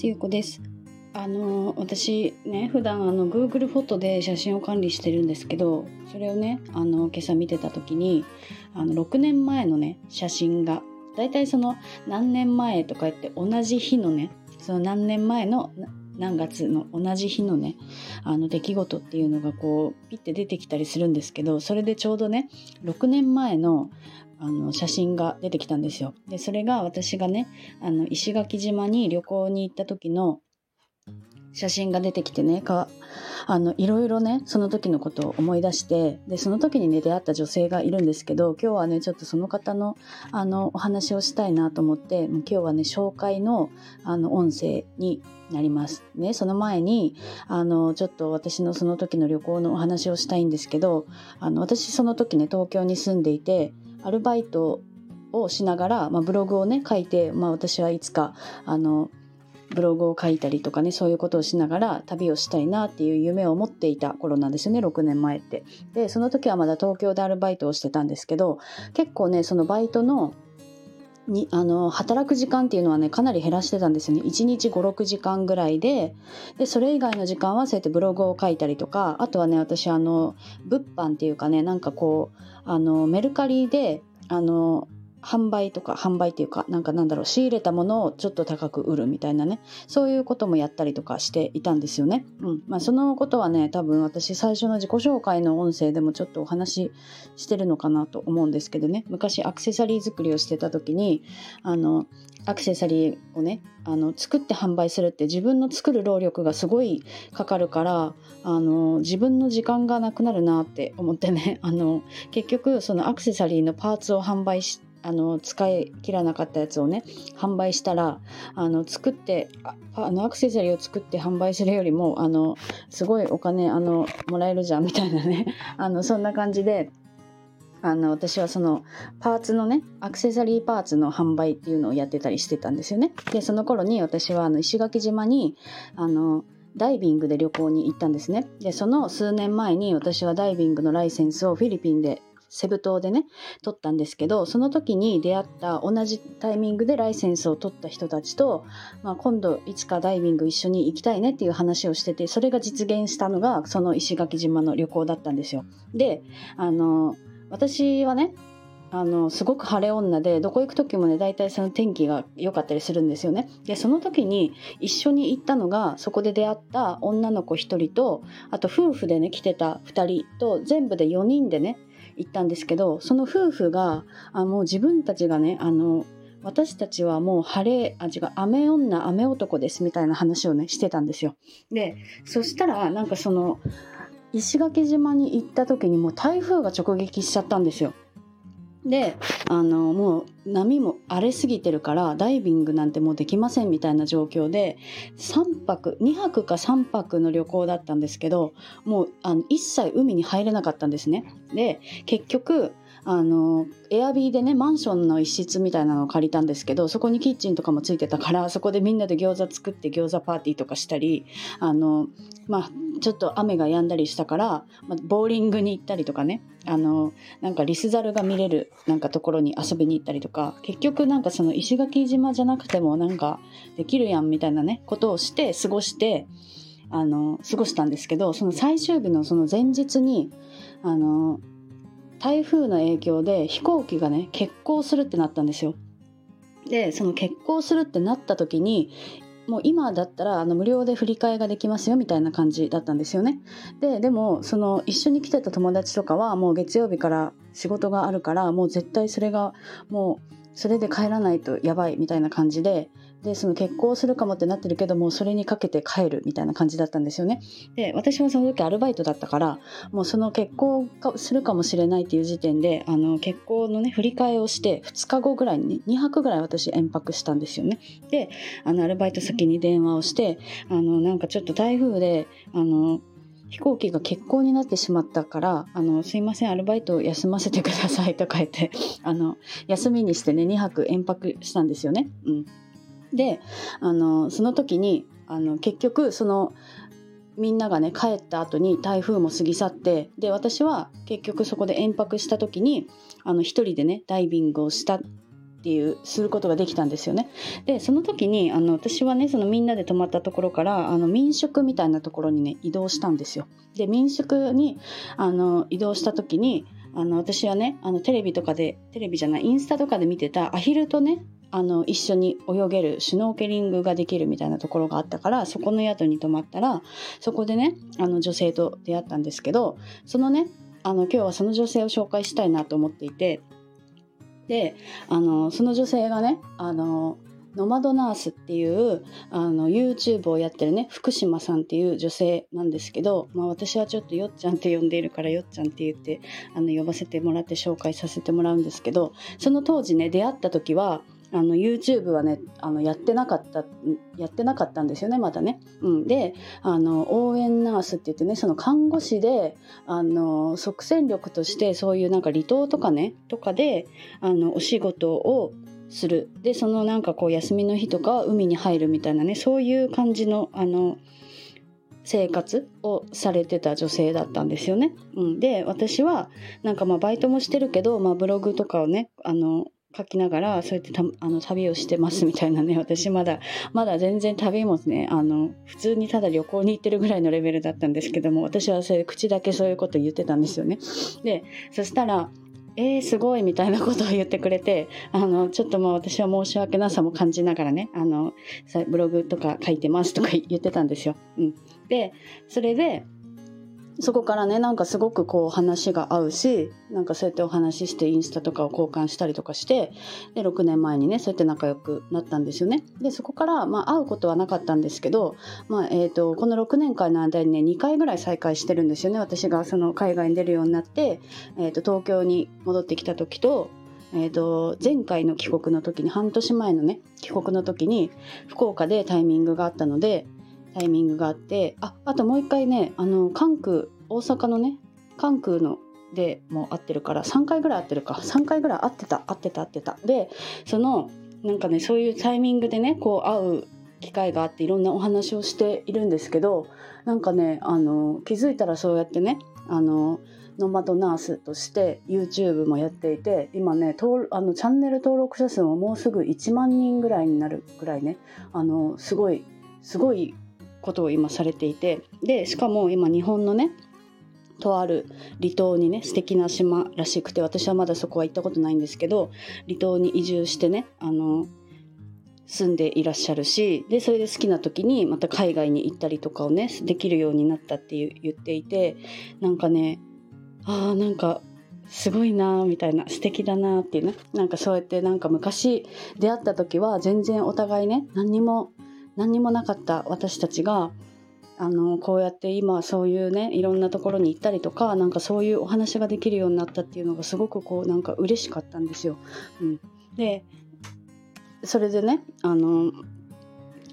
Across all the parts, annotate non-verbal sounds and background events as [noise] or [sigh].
ますゆうこですあの私ね普段あの Google フォトで写真を管理してるんですけどそれをねあの今朝見てた時にあの6年前のね写真がだいたいその何年前とか言って同じ日のねその何年前の何月の同じ日のねあの出来事っていうのがこうピッて出てきたりするんですけどそれでちょうどね6年前のあの写真が出てきたんですよ。でそれが私がねあの石垣島に旅行に行った時の写真が出てきてねかあのいろいろねその時のことを思い出してでその時にね出会った女性がいるんですけど今日はねちょっとその方のあのお話をしたいなと思って今日はね紹介のあの音声になります。ね、その前にあのちょっと私のその時の旅行のお話をしたいんですけどあの私その時ね東京に住んでいてアルバイトをしながら、まあ、ブログをね書いて、まあ、私はいつかあのブログを書いたりとかねそういうことをしながら旅をしたいなっていう夢を持っていた頃なんですよね6年前って。でその時はまだ東京でアルバイトをしてたんですけど結構ねそのバイトのにあの働く時間っていうのはねかなり減らしてたんですよね1日56時間ぐらいででそれ以外の時間はそうやってブログを書いたりとかあとはね私あの物販っていうかねなんかこうあのメルカリであの販売とか販売っていうかなんかなんだろう仕入れたものをちょっと高く売るみたいなね。そういうこともやったりとかしていたんですよね。うん。まあ、そのことはね多分私最初の自己紹介の音声でもちょっとお話ししてるのかなと思うんですけどね。昔アクセサリー作りをしてた時にあのアクセサリーをねあの作って販売するって自分の作る労力がすごいかかるからあの自分の時間がなくなるなって思ってね。あの結局そのアクセサリーのパーツを販売してあの使い切らなかったやつをね販売したらあの作ってあのアクセサリーを作って販売するよりもあのすごいお金あのもらえるじゃんみたいなね [laughs] あのそんな感じであの私はそのパーツのねアクセサリーパーツの販売っていうのをやってたりしてたんですよね。でその頃に私はあの石垣島にあのダイビングで旅行に行ったんですね。でその数年前に私はダイビングのライセンスをフィリピンでセブ島でね取ったんですけどその時に出会った同じタイミングでライセンスを取った人たちと、まあ、今度いつかダイビング一緒に行きたいねっていう話をしててそれが実現したのがその石垣島の旅行だったんですよ。であの私はねあのすごく晴れ女でどこ行く時もね大体その天気が良かったりするんですよね。でその時に一緒に行ったのがそこで出会った女の子1人とあと夫婦でね来てた2人と全部で4人でね行ったんですけどその夫婦があもう自分たちがねあの私たちはもう晴れあ違う雨女雨男ですみたいな話をねしてたんですよ。でそしたらなんかその石垣島に行った時にもう台風が直撃しちゃったんですよ。であのもう波も荒れすぎてるからダイビングなんてもうできませんみたいな状況で3泊2泊か3泊の旅行だったんですけどもうあの一切海に入れなかったんですね。で結局あのエアビーでねマンションの一室みたいなのを借りたんですけどそこにキッチンとかもついてたからそこでみんなで餃子作って餃子パーティーとかしたりあの、まあ、ちょっと雨が止んだりしたから、まあ、ボーリングに行ったりとかねあのなんかリスザルが見れるなんかところに遊びに行ったりとか結局なんかその石垣島じゃなくてもなんかできるやんみたいなねことをして過ごしてあの過ごしたんですけどその最終日のその前日にあの台風の影響で飛行機がね欠航するってなったんですよ。でその欠航するってなった時にもう今だったらあの無料で振り替えができますよみたいな感じだったんですよね。ででもその一緒に来てた友達とかはもう月曜日から仕事があるからもう絶対それがもうそれで帰らないとやばいみたいな感じででその結婚するかもってなってるけどもそれにかけて帰るみたいな感じだったんですよね。で私はその時アルバイトだったからもうその結婚するかもしれないっていう時点であの結婚のね振り替えをして2日後ぐらいに、ね、2泊ぐらい私延泊したんですよね。であのアルバイト先に電話をしてあのなんかちょっと台風であの飛行機が欠航になってしまったからあのすいませんアルバイトを休ませてください [laughs] とか言ってあの休みにしてね2泊延泊したんですよね。うんであのその時にあの結局そのみんながね帰った後に台風も過ぎ去ってで私は結局そこで延泊した時にあの一人でねダイビングをしたっていうすることができたんですよね。でその時にあの私はねそのみんなで泊まったところからあの民宿みたいなところにね移動したんですよ。で民宿にあの移動した時にあの私はねあのテレビとかでテレビじゃないインスタとかで見てたアヒルとねあの一緒に泳げるシュノーケリングができるみたいなところがあったからそこの宿に泊まったらそこでねあの女性と出会ったんですけどそのねあの今日はその女性を紹介したいなと思っていてであのその女性がねあのノマドナースっていうあの YouTube をやってるね福島さんっていう女性なんですけど、まあ、私はちょっとよっちゃんって呼んでいるからよっちゃんって言ってあの呼ばせてもらって紹介させてもらうんですけどその当時ね出会った時はあの YouTube はねあのやってなかったやってなかったんですよねまだね。うん、であの応援ナースって言ってねその看護師であの即戦力としてそういうなんか離島とかねとかであのお仕事をするでそのなんかこう休みの日とか海に入るみたいなねそういう感じのあの生活をされてた女性だったんですよね。うん、で私はなんかまあバイトもしてるけど、まあ、ブログとかをねあの書きながらそうやってたあの旅をしてますみたいなね私まだまだ全然旅もねあの普通にただ旅行に行ってるぐらいのレベルだったんですけども私はそれ口だけそういうこと言ってたんですよね。でそしたらえー、すごいみたいなことを言ってくれてあのちょっとまあ私は申し訳なさも感じながらねあのブログとか書いてますとか言ってたんですよ。うん、でそれでそこからねなんかすごくこう話が合うしなんかそうやってお話ししてインスタとかを交換したりとかしてで6年前にねそうやって仲良くなったんですよね。でそこからまあ会うことはなかったんですけど、まあえーと、この6年間の間にね2回ぐらい再会してるんですよね。私がその海外に出るようになって、えーと、東京に戻ってきた時とえーと前回の帰国の時に半年前のね帰国の時に福岡でタイミングがあったのでタイミングがあってああともう一回ねあの関空大阪のね関空のでもう会ってるから3回ぐらい会ってるか。3回ぐらい会ってた会ってた会ってた。でそのなんかねそういうタイミングでねこう会う機会があっていろんなお話をしているんですけどなんかねあの気づいたらそうやってねあのノマドナースとして YouTube もやっていて今ねあのチャンネル登録者数ももうすぐ1万人ぐらいになるぐらいねあのすごいすごいことを今されていてでしかも今日本のねとある離島にね素敵な島らしくて私はまだそこは行ったことないんですけど離島に移住してねあの住んでいらっしゃるしでそれで好きな時にまた海外に行ったりとかをねできるようになったっていう言っていてなんかねあーなんかすごいなみたいな素敵だなっていうねなんかそうやってなんか昔出会った時は全然お互いね何にも何にもなかった私たちがあのこうやって今そういうねいろんなところに行ったりとかなんかそういうお話ができるようになったっていうのがすごくこうなんか嬉しかったんですよ。うん、でそれでねあの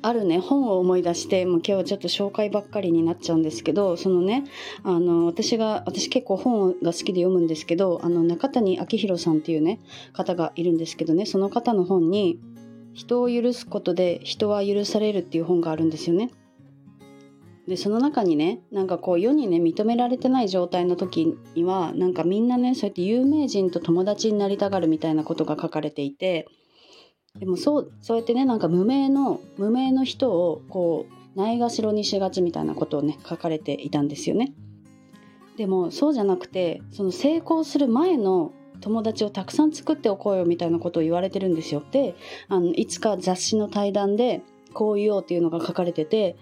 あるね本を思い出してもう今日はちょっと紹介ばっかりになっちゃうんですけどそのねあの私が私結構本が好きで読むんですけどあの中谷明宏さんっていうね方がいるんですけどねその方の本に人を許すことで人は許されるっていう本があるんですよね。でその中にねなんかこう世にね認められてない状態の時にはなんかみんなねそうやって有名人と友達になりたがるみたいなことが書かれていてでもそうそうやってねなんか無名の無名の人をこうないがしろにしがちみたいなことをね書かれていたんですよね。でもそうじゃなくてその成功する前の友達をたくさん作っておこうよみたいなことを言われてるんですよ。であのいつか雑誌の対談でこう言おうっていうのが書かれてて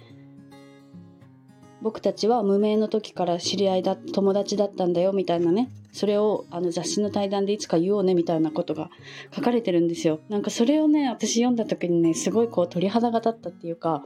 僕たちは無名の時から知り合いだ友達だったんだよみたいなねそれをあの雑誌の対談でいつか言おうねみたいなことが書かれてるんですよなんかそれをね私読んだ時にねすごいこう鳥肌が立ったっていうか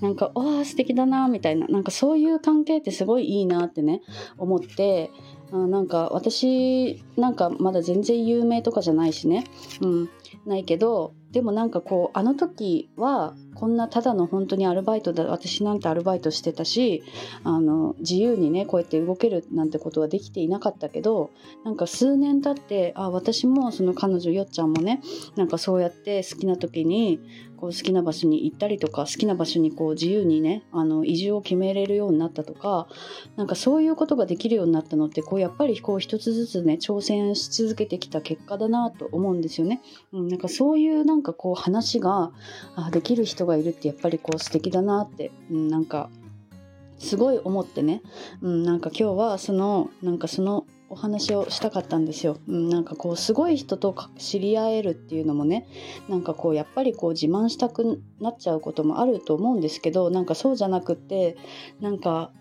なんかわあ素敵だなみたいななんかそういう関係ってすごいいいなってね思ってあなんか私なんかまだ全然有名とかじゃないしね、うん、ないけどでもなんかこうあの時はこんなただの本当にアルバイトだ私なんてアルバイトしてたしあの自由にねこうやって動けるなんてことはできていなかったけどなんか数年経ってあ私もその彼女よっちゃんもねなんかそうやって好きな時にこう好きな場所に行ったりとか好きな場所にこう自由にねあの移住を決めれるようになったとかなんかそういうことができるようになったのってこうやっぱりこう一つずつね挑戦し続けてきた結果だなと思うんですよね。うん、なんかそういうなんんかこう話があできる人がいるってやっぱりこう素敵だなって、うん、なんかすごい思ってね、うん、なんか今日はそのなんかそのお話をしたかったんですよ、うん、なんかこうすごい人と知り合えるっていうのもねなんかこうやっぱりこう自慢したくなっちゃうこともあると思うんですけどなんかそうじゃなくってなんか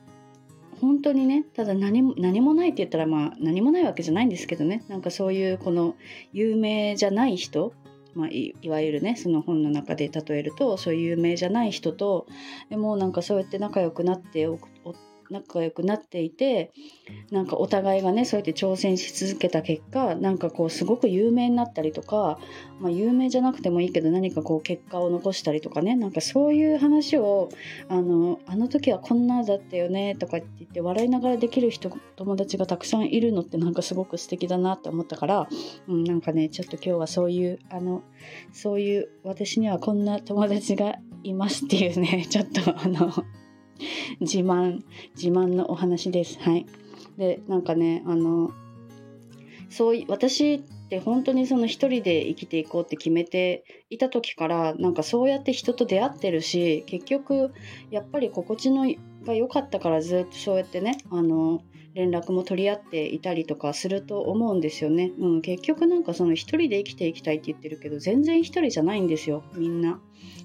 本当にねただ何も何もないって言ったらまあ何もないわけじゃないんですけどね。なんかそういうこの有名じゃない人まあ、いわゆるねその本の中で例えるとそういう有名じゃない人とでもなんかそうやって仲良くなっておく仲良くなっていてなんかお互いがねそうやって挑戦し続けた結果なんかこうすごく有名になったりとか、まあ、有名じゃなくてもいいけど何かこう結果を残したりとかねなんかそういう話をあのあの時はこんなだったよねとかって言って笑いながらできる人友達がたくさんいるのってなんかすごく素敵だなって思ったから、うん、なんかねちょっと今日はそういうあのそういう私にはこんな友達がいますっていうねちょっとあの自慢自慢のお話です。はい。でなんかねあのそう私って本当にその一人で生きていこうって決めていた時からなんかそうやって人と出会ってるし結局やっぱり心地のが良かったからずっとそうやってねあの連絡も取り合っていたりとかすると思うんですよね。うん、結局なんかその一人で生きていきたいって言ってるけど全然一人じゃないんですよみんな。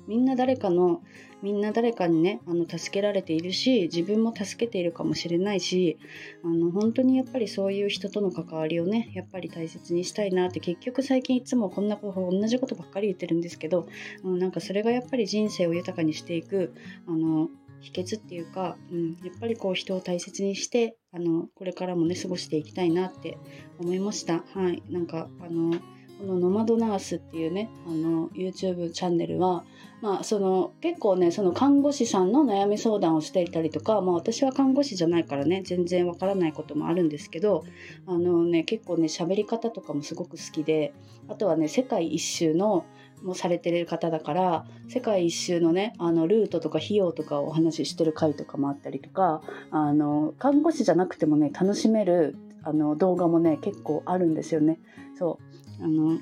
みんな誰かのみんな誰かにねあの助けられているし自分も助けているかもしれないしあの本当にやっぱりそういう人との関わりをねやっぱり大切にしたいなって結局最近いつもこんなこと同じことばっかり言ってるんですけど、うん、なんかそれがやっぱり人生を豊かにしていくあの秘訣っていうか、うん、やっぱりこう人を大切にしてあのこれからもね過ごしていきたいなって思いました。はい、なんかあのこのノマドナースっていうねあの YouTube チャンネルはまあその結構ねその看護師さんの悩み相談をしていたりとか、まあ、私は看護師じゃないからね全然わからないこともあるんですけどあのね結構ね喋り方とかもすごく好きであとはね世界一周のもされてる方だから世界一周のねあのルートとか費用とかをお話ししてる回とかもあったりとかあの看護師じゃなくてもね楽しめるあの動画もね結構あるんですよね。そうあの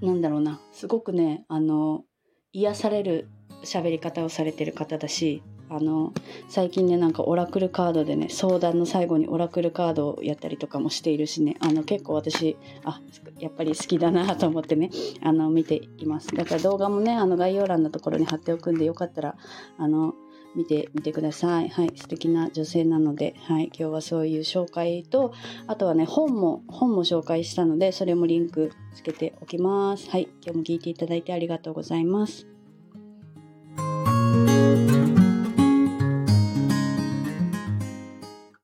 なんだろうなすごくねあの癒される喋り方をされてる方だしあの最近ねなんかオラクルカードでね相談の最後にオラクルカードをやったりとかもしているしねあの結構私あやっぱり好きだなと思ってねあの見ていますだから動画もねあの概要欄のところに貼っておくんでよかったらあの見てみてください。はい、素敵な女性なので、はい、今日はそういう紹介と、あとはね、本も、本も紹介したので、それもリンクつけておきます。はい、今日も聞いていただいてありがとうございます。